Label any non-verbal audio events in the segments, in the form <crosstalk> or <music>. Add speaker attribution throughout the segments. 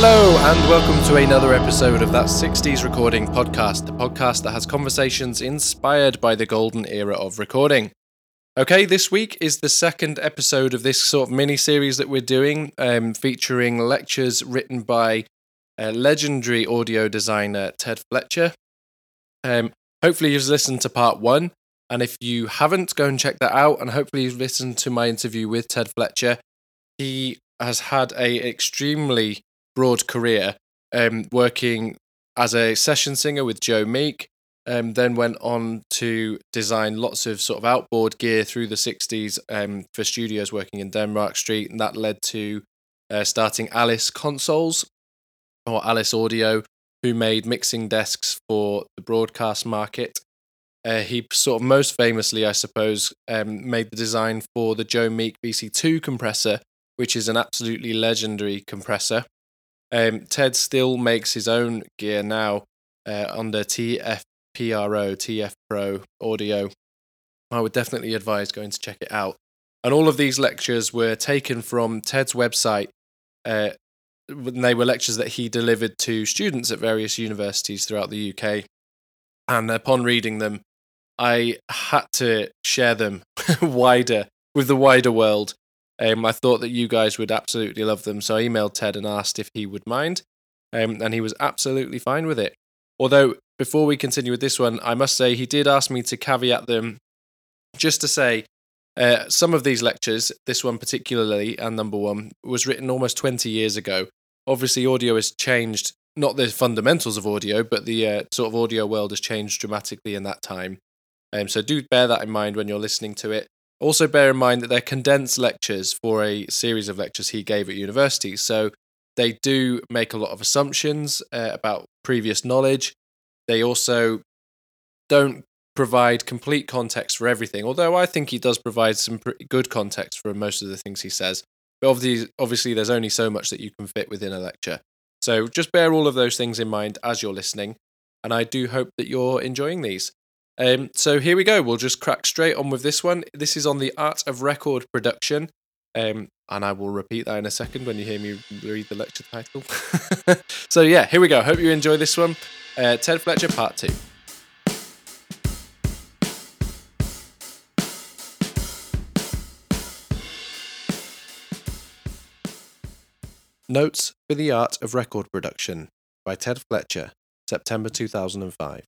Speaker 1: Hello, and welcome to another episode of That 60s Recording Podcast, the podcast that has conversations inspired by the golden era of recording. Okay, this week is the second episode of this sort of mini series that we're doing, um, featuring lectures written by uh, legendary audio designer Ted Fletcher. Um, hopefully, you've listened to part one, and if you haven't, go and check that out. And hopefully, you've listened to my interview with Ted Fletcher. He has had a extremely broad career, um, working as a session singer with Joe Meek. Um, then went on to design lots of sort of outboard gear through the 60s um, for studios working in Denmark Street. And that led to uh, starting Alice Consoles or Alice Audio, who made mixing desks for the broadcast market. Uh, he sort of most famously, I suppose, um, made the design for the Joe Meek VC2 compressor, which is an absolutely legendary compressor. Um, Ted still makes his own gear now uh, under TFPRO, TF Pro Audio. I would definitely advise going to check it out. And all of these lectures were taken from Ted's website. Uh, they were lectures that he delivered to students at various universities throughout the UK. And upon reading them, I had to share them <laughs> wider with the wider world um, I thought that you guys would absolutely love them, so I emailed Ted and asked if he would mind, um, and he was absolutely fine with it. Although, before we continue with this one, I must say he did ask me to caveat them just to say uh, some of these lectures, this one particularly, and number one, was written almost 20 years ago. Obviously, audio has changed, not the fundamentals of audio, but the uh, sort of audio world has changed dramatically in that time. Um, so do bear that in mind when you're listening to it. Also, bear in mind that they're condensed lectures for a series of lectures he gave at university. So they do make a lot of assumptions uh, about previous knowledge. They also don't provide complete context for everything, although I think he does provide some pretty good context for most of the things he says. But obviously, obviously, there's only so much that you can fit within a lecture. So just bear all of those things in mind as you're listening. And I do hope that you're enjoying these. Um, so here we go. We'll just crack straight on with this one. This is on the art of record production. Um, and I will repeat that in a second when you hear me read the lecture title. <laughs> so yeah, here we go. Hope you enjoy this one. Uh, Ted Fletcher, part two. Notes for the Art of Record Production by Ted Fletcher, September 2005.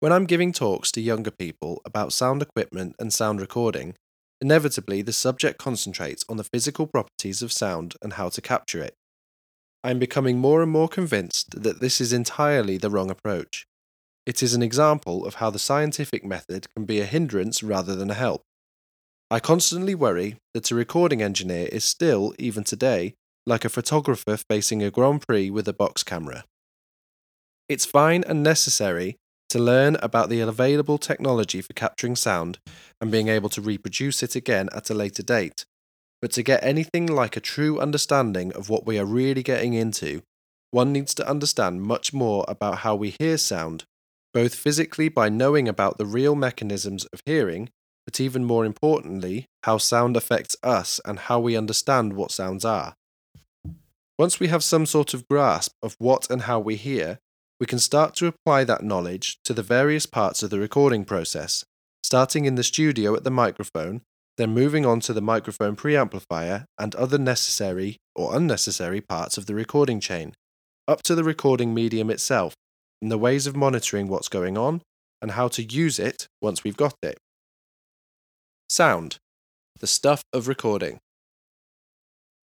Speaker 1: When I'm giving talks to younger people about sound equipment and sound recording, inevitably the subject concentrates on the physical properties of sound and how to capture it. I am becoming more and more convinced that this is entirely the wrong approach. It is an example of how the scientific method can be a hindrance rather than a help. I constantly worry that a recording engineer is still, even today, like a photographer facing a Grand Prix with a box camera. It's fine and necessary to learn about the available technology for capturing sound and being able to reproduce it again at a later date. But to get anything like a true understanding of what we are really getting into, one needs to understand much more about how we hear sound, both physically by knowing about the real mechanisms of hearing, but even more importantly, how sound affects us and how we understand what sounds are. Once we have some sort of grasp of what and how we hear, we can start to apply that knowledge to the various parts of the recording process, starting in the studio at the microphone, then moving on to the microphone preamplifier and other necessary or unnecessary parts of the recording chain, up to the recording medium itself, and the ways of monitoring what's going on and how to use it once we've got it. Sound, the stuff of recording.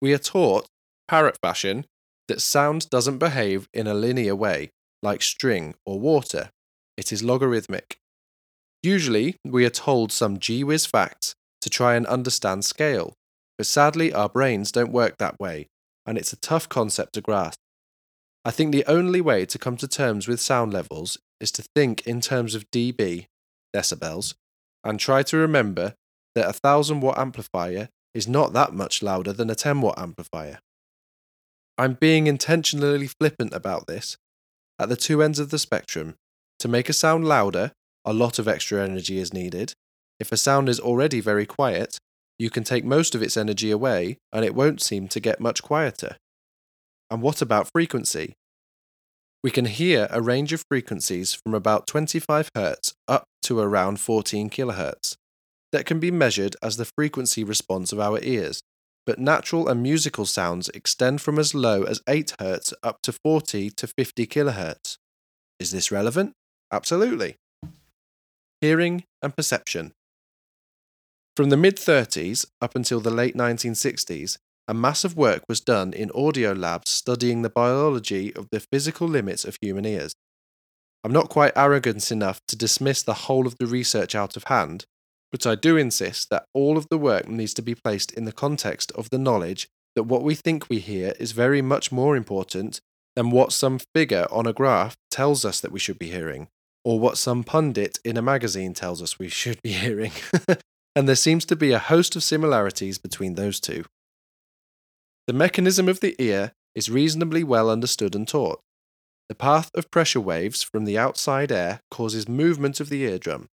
Speaker 1: We are taught, parrot fashion, that sound doesn't behave in a linear way, like string or water. It is logarithmic. Usually, we are told some gee whiz facts to try and understand scale, but sadly, our brains don't work that way, and it's a tough concept to grasp. I think the only way to come to terms with sound levels is to think in terms of dB, decibels, and try to remember that a 1000 watt amplifier is not that much louder than a 10 watt amplifier. I'm being intentionally flippant about this at the two ends of the spectrum. To make a sound louder, a lot of extra energy is needed. If a sound is already very quiet, you can take most of its energy away and it won't seem to get much quieter. And what about frequency? We can hear a range of frequencies from about 25 Hz up to around 14 kHz that can be measured as the frequency response of our ears, but natural and musical sounds extend from as low as 8 Hz up to 40 to 50 kHz. Is this relevant? Absolutely. Hearing and perception. From the mid 30s up until the late 1960s, a massive work was done in audio labs studying the biology of the physical limits of human ears. I'm not quite arrogant enough to dismiss the whole of the research out of hand, but I do insist that all of the work needs to be placed in the context of the knowledge that what we think we hear is very much more important than what some figure on a graph tells us that we should be hearing, or what some pundit in a magazine tells us we should be <laughs> hearing. and there seems to be a host of similarities between those two. The mechanism of the ear is reasonably well understood and taught. The path of pressure waves from the outside air causes movement of the eardrum.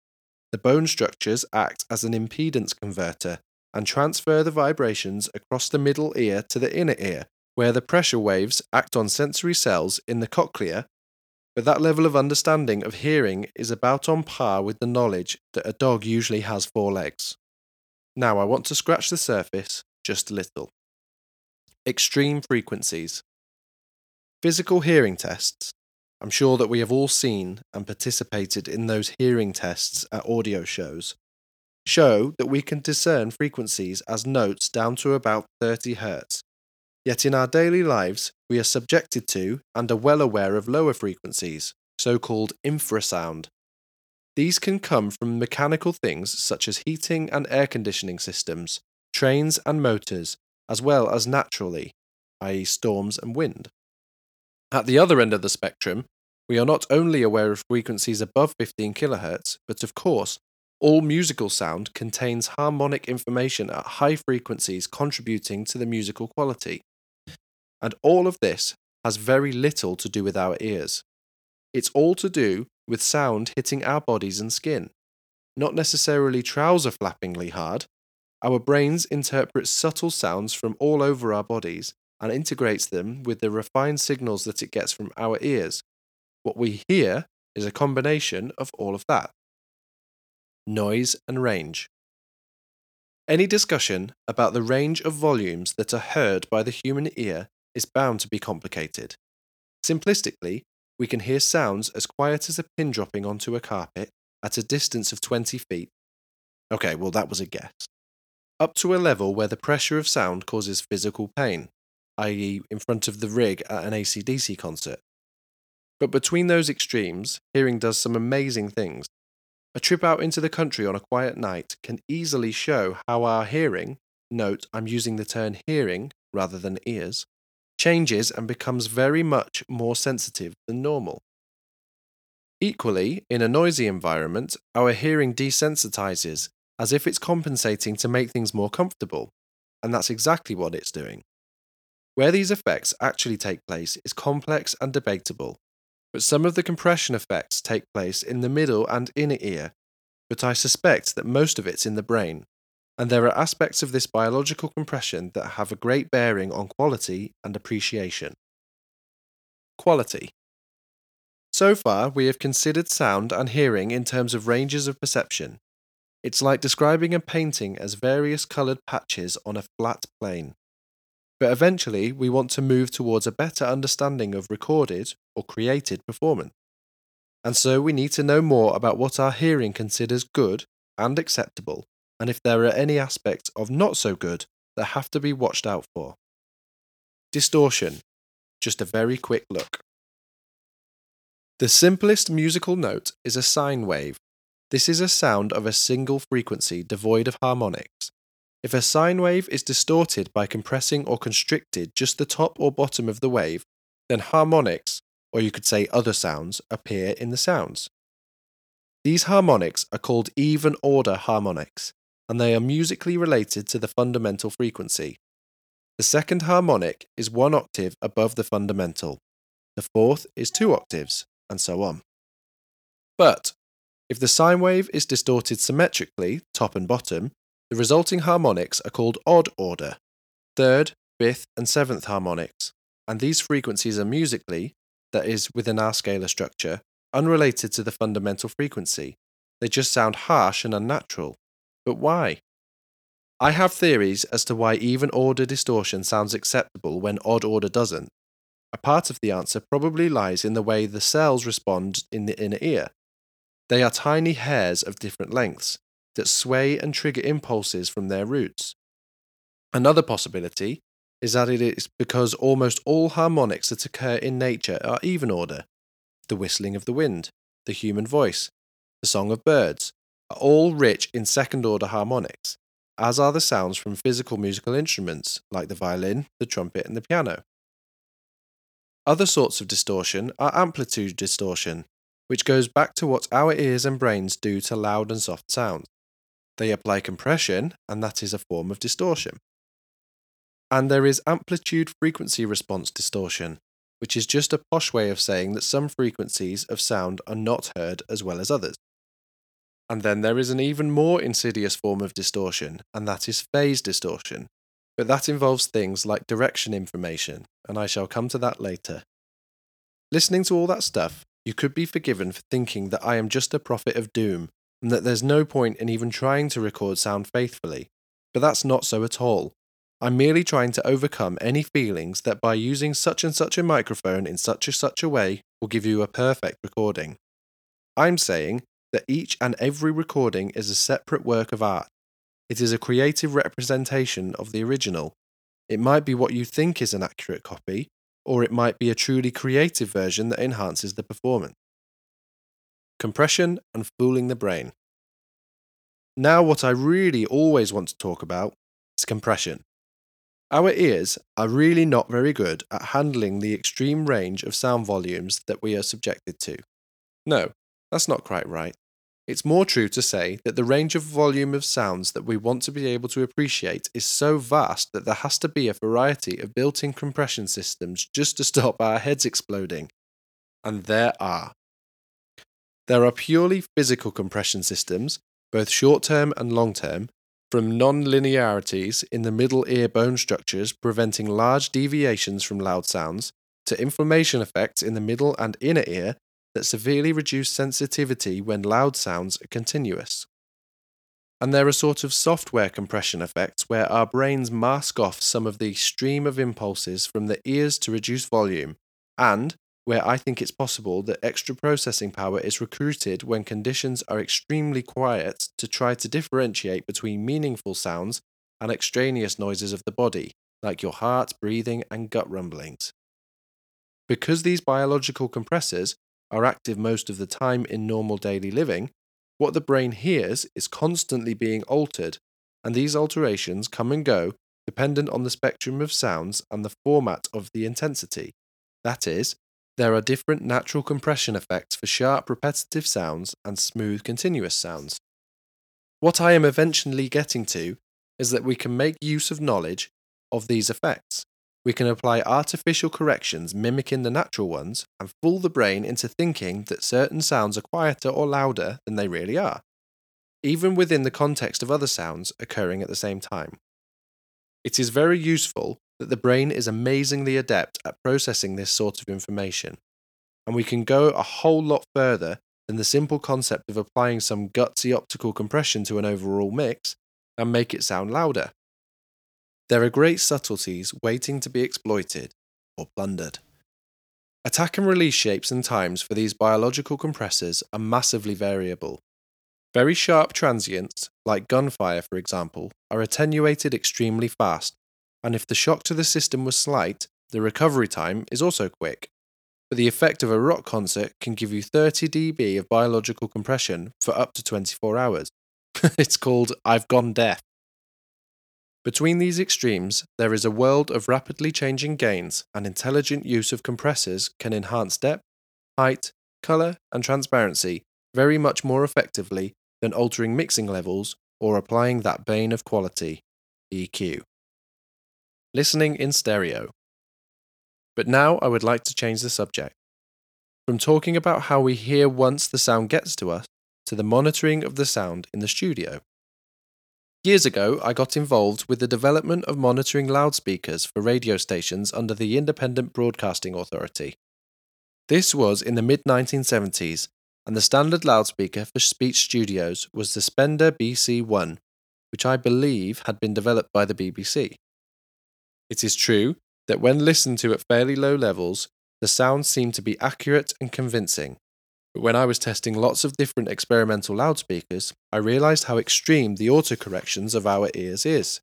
Speaker 1: The bone structures act as an impedance converter and transfer the vibrations across the middle ear to the inner ear, where the pressure waves act on sensory cells in the cochlea. But that level of understanding of hearing is about on par with the knowledge that a dog usually has four legs. Now I want to scratch the surface just a little. Extreme frequencies. Physical hearing tests I'm sure that we have all seen and participated in those hearing tests at audio shows, show that we can discern frequencies as notes down to about 30 Hz. Yet in our daily lives, we are subjected to and are well aware of lower frequencies, so called infrasound. These can come from mechanical things such as heating and air conditioning systems, trains and motors, as well as naturally, i.e., storms and wind. At the other end of the spectrum, we are not only aware of frequencies above 15 kHz, but of course, all musical sound contains harmonic information at high frequencies contributing to the musical quality. And all of this has very little to do with our ears. It's all to do with sound hitting our bodies and skin. Not necessarily trouser flappingly hard. Our brains interpret subtle sounds from all over our bodies and integrates them with the refined signals that it gets from our ears. What we hear is a combination of all of that noise and range. Any discussion about the range of volumes that are heard by the human ear is bound to be complicated. Simplistically, we can hear sounds as quiet as a pin dropping onto a carpet at a distance of 20 feet. Okay, well, that was a guess. Up to a level where the pressure of sound causes physical pain i.e., in front of the rig at an AC/DC concert. But between those extremes, hearing does some amazing things. A trip out into the country on a quiet night can easily show how our hearing, note I'm using the term hearing rather than ears, changes and becomes very much more sensitive than normal. Equally, in a noisy environment, our hearing desensitizes as if it's compensating to make things more comfortable, and that's exactly what it's doing. Where these effects actually take place is complex and debatable, but some of the compression effects take place in the middle and inner ear, but I suspect that most of it's in the brain, and there are aspects of this biological compression that have a great bearing on quality and appreciation. Quality. So far, we have considered sound and hearing in terms of ranges of perception. It's like describing a painting as various coloured patches on a flat plane. But eventually, we want to move towards a better understanding of recorded or created performance. And so we need to know more about what our hearing considers good and acceptable, and if there are any aspects of not so good that have to be watched out for. Distortion. Just a very quick look. The simplest musical note is a sine wave. This is a sound of a single frequency devoid of harmonics. If a sine wave is distorted by compressing or constricted just the top or bottom of the wave, then harmonics, or you could say other sounds, appear in the sounds. These harmonics are called even order harmonics, and they are musically related to the fundamental frequency. The second harmonic is one octave above the fundamental, the fourth is two octaves, and so on. But if the sine wave is distorted symmetrically, top and bottom, the resulting harmonics are called odd order, third, fifth, and seventh harmonics, and these frequencies are musically, that is, within our scalar structure, unrelated to the fundamental frequency. They just sound harsh and unnatural. But why? I have theories as to why even order distortion sounds acceptable when odd order doesn't. A part of the answer probably lies in the way the cells respond in the inner ear. They are tiny hairs of different lengths that sway and trigger impulses from their roots. Another possibility is that it is because almost all harmonics that occur in nature are even order. The whistling of the wind, the human voice, the song of birds are all rich in second order harmonics as are the sounds from physical musical instruments like the violin, the trumpet, and the piano. Other sorts of distortion are amplitude distortion, which goes back to what our ears and brains do to loud and soft sounds. They apply compression, and that is a form of distortion. And there is amplitude frequency response distortion, which is just a posh way of saying that some frequencies of sound are not heard as well as others. And then there is an even more insidious form of distortion, and that is phase distortion. But that involves things like direction information, and I shall come to that later. Listening to all that stuff, you could be forgiven for thinking that I am just a prophet of doom, and that there's no point in even trying to record sound faithfully. But that's not so at all. I'm merely trying to overcome any feelings that by using such and such a microphone in such and such a way will give you a perfect recording. I'm saying that each and every recording is a separate work of art. It is a creative representation of the original. It might be what you think is an accurate copy, or it might be a truly creative version that enhances the performance. Compression and fooling the brain. Now, what I really always want to talk about is compression. Our ears are really not very good at handling the extreme range of sound volumes that we are subjected to. No, that's not quite right. It's more true to say that the range of volume of sounds that we want to be able to appreciate is so vast that there has to be a variety of built in compression systems just to stop our heads exploding. And there are. There are purely physical compression systems, both short term and long term, from non linearities in the middle ear bone structures preventing large deviations from loud sounds, to inflammation effects in the middle and inner ear that severely reduce sensitivity when loud sounds are continuous. And there are sort of software compression effects where our brains mask off some of the stream of impulses from the ears to reduce volume, and where I think it's possible that extra processing power is recruited when conditions are extremely quiet to try to differentiate between meaningful sounds and extraneous noises of the body, like your heart, breathing, and gut rumblings. Because these biological compressors are active most of the time in normal daily living, what the brain hears is constantly being altered, and these alterations come and go dependent on the spectrum of sounds and the format of the intensity. That is, there are different natural compression effects for sharp repetitive sounds and smooth continuous sounds. What I am eventually getting to is that we can make use of knowledge of these effects we can apply artificial corrections mimicking the natural ones and fool the brain into thinking that certain sounds are quieter or louder than they really are, even within the context of other sounds occurring at the same time. It is very useful that the brain is amazingly adept at processing this sort of information, and we can go a whole lot further than the simple concept of applying some gutsy optical compression to an overall mix and make it sound louder. There are great subtleties waiting to be exploited or plundered. Attack and release shapes and times for these biological compressors are massively variable. Very sharp transients, like gunfire for example, are attenuated extremely fast, and if the shock to the system was slight, the recovery time is also quick. But the effect of a rock concert can give you 30 dB of biological compression for up to 24 hours. <laughs> it's called I've Gone Deaf. Between these extremes, there is a world of rapidly changing gains, and intelligent use of compressors can enhance depth, height, colour, and transparency very much more effectively than altering mixing levels or applying that bane of quality, EQ. Listening in stereo. But now I would like to change the subject. From talking about how we hear once the sound gets to us, to the monitoring of the sound in the studio. Years ago, I got involved with the development of monitoring loudspeakers for radio stations under the Independent Broadcasting Authority. This was in the mid 1970s, and the standard loudspeaker for speech studios was the Spendor BC1, which I believe had been developed by the BBC. It is true that when listened to at fairly low levels, the sound seemed to be accurate and convincing. But when I was testing lots of different experimental loudspeakers, I realised how extreme the autocorrections of our ears is.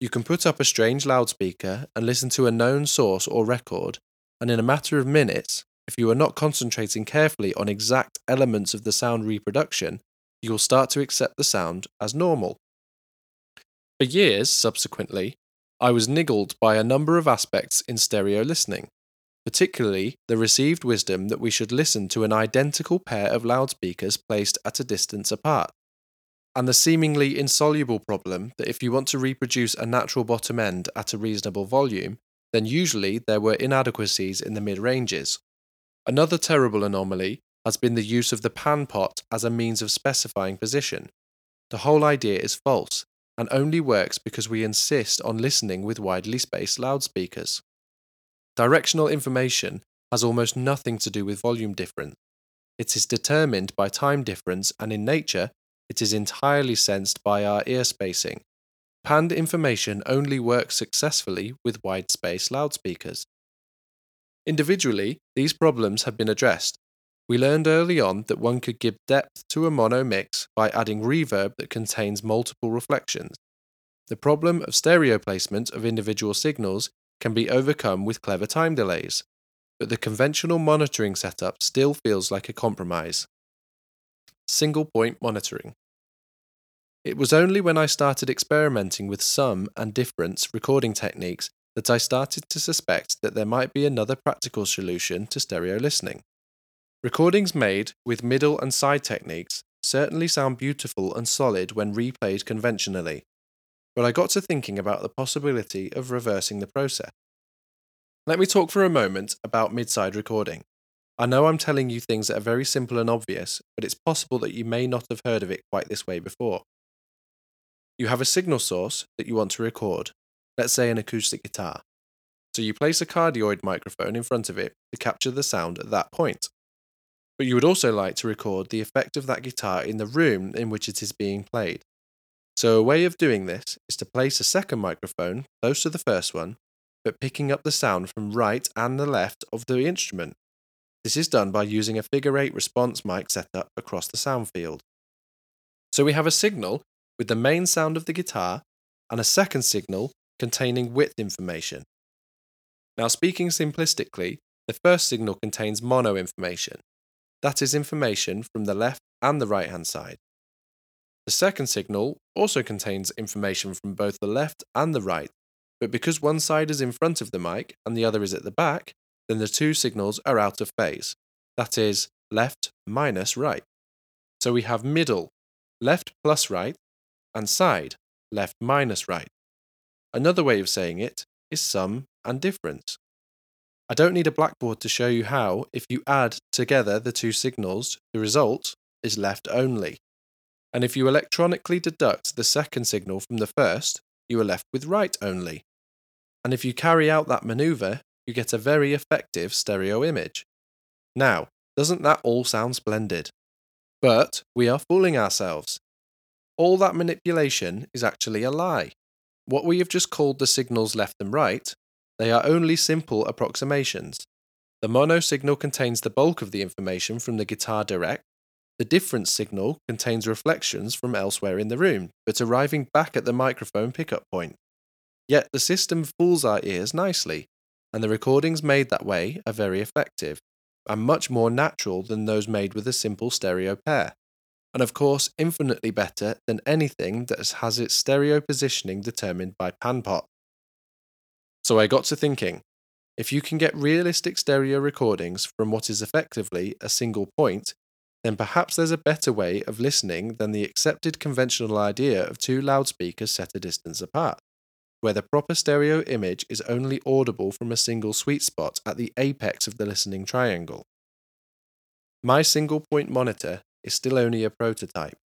Speaker 1: You can put up a strange loudspeaker and listen to a known source or record, and in a matter of minutes, if you are not concentrating carefully on exact elements of the sound reproduction, you will start to accept the sound as normal. For years, subsequently, I was niggled by a number of aspects in stereo listening, particularly the received wisdom that we should listen to an identical pair of loudspeakers placed at a distance apart, and the seemingly insoluble problem that if you want to reproduce a natural bottom end at a reasonable volume, then usually there were inadequacies in the mid ranges. Another terrible anomaly has been the use of the pan pot as a means of specifying position. The whole idea is false and only works because we insist on listening with widely spaced loudspeakers. Directional information has almost nothing to do with volume difference. It is determined by time difference, and in nature, it is entirely sensed by our ear spacing. Panned information only works successfully with wide space loudspeakers. Individually, these problems have been addressed. We learned early on that one could give depth to a mono mix by adding reverb that contains multiple reflections. The problem of stereo placement of individual signals can be overcome with clever time delays, but the conventional monitoring setup still feels like a compromise. Single point monitoring. It was only when I started experimenting with sum and difference recording techniques that I started to suspect that there might be another practical solution to stereo listening. Recordings made with middle and side techniques certainly sound beautiful and solid when replayed conventionally, but I got to thinking about the possibility of reversing the process. Let me talk for a moment about mid-side recording. I know I'm telling you things that are very simple and obvious, but it's possible that you may not have heard of it quite this way before. You have a signal source that you want to record, let's say an acoustic guitar. So you place a cardioid microphone in front of it to capture the sound at that point. But you would also like to record the effect of that guitar in the room in which it is being played. So a way of doing this is to place a second microphone close to the first one, but picking up the sound from right and the left of the instrument. This is done by using a figure 8 response mic setup across the sound field. So we have a signal with the main sound of the guitar and a second signal containing width information. Now, speaking simplistically, the first signal contains mono information. That is information from the left and the right hand side. The second signal also contains information from both the left and the right, but because one side is in front of the mic and the other is at the back, then the two signals are out of phase. That is, left minus right. So we have middle, left plus right, and side, left minus right. Another way of saying it is sum and difference. I don't need a blackboard to show you how, if you add together the two signals, the result is left only. And if you electronically deduct the second signal from the first, you are left with right only. And if you carry out that maneuver, you get a very effective stereo image. Now, doesn't that all sound splendid? But we are fooling ourselves. All that manipulation is actually a lie. What we have just called the signals left and right, they are only simple approximations. The mono signal contains the bulk of the information from the guitar direct. The difference signal contains reflections from elsewhere in the room, but arriving back at the microphone pickup point. Yet the system fools our ears nicely, and the recordings made that way are very effective, and much more natural than those made with a simple stereo pair and of course infinitely better than anything that has its stereo positioning determined by panpot. So I got to thinking, if you can get realistic stereo recordings from what is effectively a single point, then perhaps there's a better way of listening than the accepted conventional idea of two loudspeakers set a distance apart, where the proper stereo image is only audible from a single sweet spot at the apex of the listening triangle. My single point monitor is still only a prototype.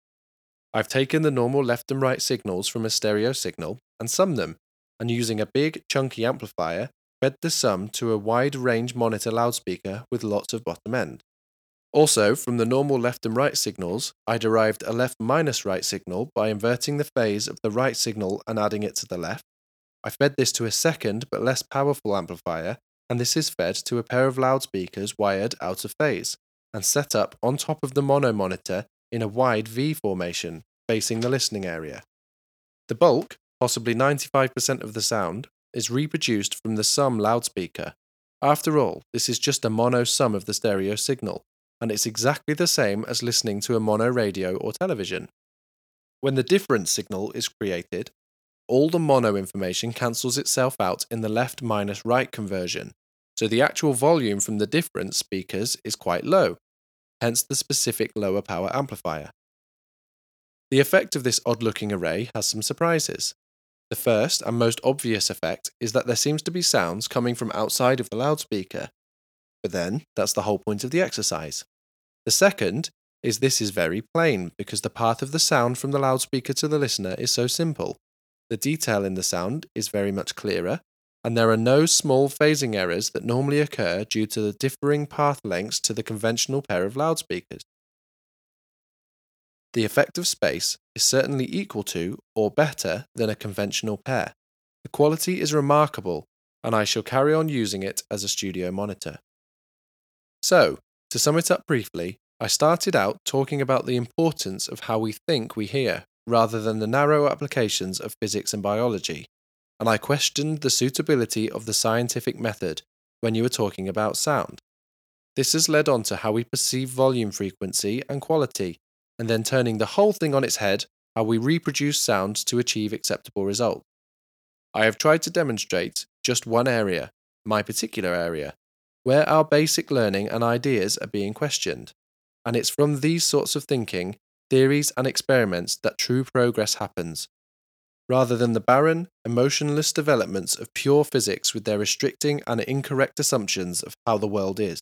Speaker 1: I've taken the normal left and right signals from a stereo signal and summed them, and using a big, chunky amplifier, fed the sum to a wide range monitor loudspeaker with lots of bottom end. Also, from the normal left and right signals, I derived a left minus right signal by inverting the phase of the right signal and adding it to the left. I fed this to a second but less powerful amplifier, and this is fed to a pair of loudspeakers wired out of phase and set up on top of the mono monitor in a wide V formation facing the listening area. The bulk, possibly 95% of the sound, is reproduced from the sum loudspeaker. After all, this is just a mono sum of the stereo signal, and it's exactly the same as listening to a mono radio or television. When the difference signal is created, all the mono information cancels itself out in the left minus right conversion, so the actual volume from the difference speakers is quite low, hence the specific lower power amplifier. The effect of this odd looking array has some surprises. The first and most obvious effect is that there seems to be sounds coming from outside of the loudspeaker. But then, that's the whole point of the exercise. The second is this is very plain because the path of the sound from the loudspeaker to the listener is so simple. The detail in the sound is very much clearer, and there are no small phasing errors that normally occur due to the differing path lengths to the conventional pair of loudspeakers. The effect of space is certainly equal to or better than a conventional pair. The quality is remarkable, and I shall carry on using it as a studio monitor. So, to sum it up briefly, I started out talking about the importance of how we think we hear, rather than the narrow applications of physics and biology, and I questioned the suitability of the scientific method when you were talking about sound. This has led on to how we perceive volume frequency and quality, and then turning the whole thing on its head, how we reproduce sounds to achieve acceptable results. I have tried to demonstrate just one area, my particular area, where our basic learning and ideas are being questioned. And it's from these sorts of thinking, theories, and experiments that true progress happens, rather than the barren, emotionless developments of pure physics with their restricting and incorrect assumptions of how the world is.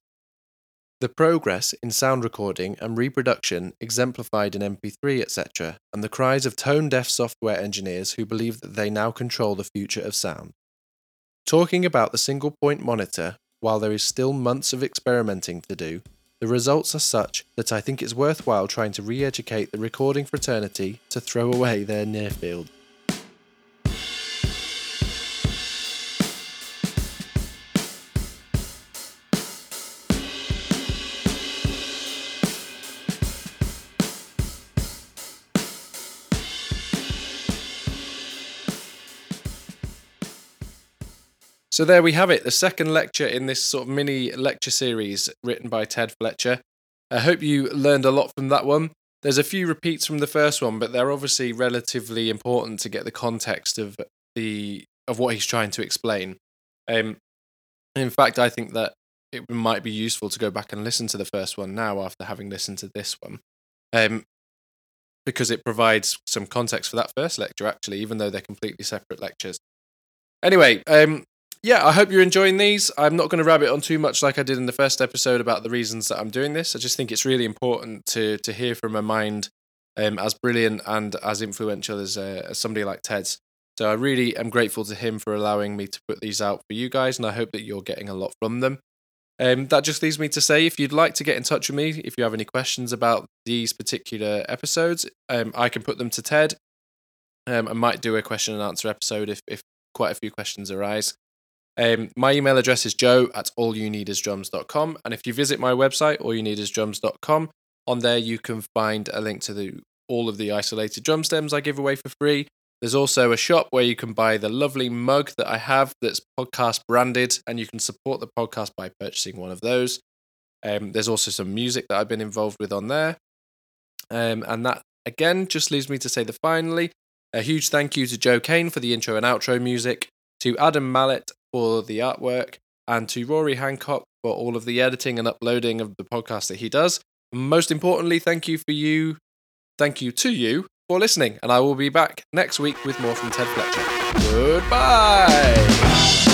Speaker 1: The progress in sound recording and reproduction exemplified in MP3, etc., and the cries of tone deaf software engineers who believe that they now control the future of sound. Talking about the single point monitor while there is still months of experimenting to do, the results are such that I think it's worthwhile trying to re educate the recording fraternity to throw away their near field. So there we have it, the second lecture in this sort of mini lecture series written by Ted Fletcher. I hope you learned a lot from that one. There's a few repeats from the first one, but they're obviously relatively important to get the context of the of what he's trying to explain. Um, in fact, I think that it might be useful to go back and listen to the first one now after having listened to this one, um, because it provides some context for that first lecture. Actually, even though they're completely separate lectures. Anyway, um, yeah, I hope you're enjoying these. I'm not going to rabbit on too much like I did in the first episode about the reasons that I'm doing this. I just think it's really important to to hear from a mind um, as brilliant and as influential as, uh, as somebody like Ted's. So I really am grateful to him for allowing me to put these out for you guys, and I hope that you're getting a lot from them. Um, that just leaves me to say if you'd like to get in touch with me, if you have any questions about these particular episodes, um, I can put them to Ted. Um, I might do a question and answer episode if, if quite a few questions arise. Um, my email address is joe at allyouneedisdrums.com. And if you visit my website, allyouneedisdrums.com, on there you can find a link to the, all of the isolated drum stems I give away for free. There's also a shop where you can buy the lovely mug that I have that's podcast branded, and you can support the podcast by purchasing one of those. Um, there's also some music that I've been involved with on there. Um, and that, again, just leaves me to say that finally, a huge thank you to Joe Kane for the intro and outro music, to Adam Mallet for the artwork, and to Rory Hancock for all of the editing and uploading of the podcast that he does. Most importantly, thank you for you. Thank you to you for listening, and I will be back next week with more from Ted Fletcher. Goodbye.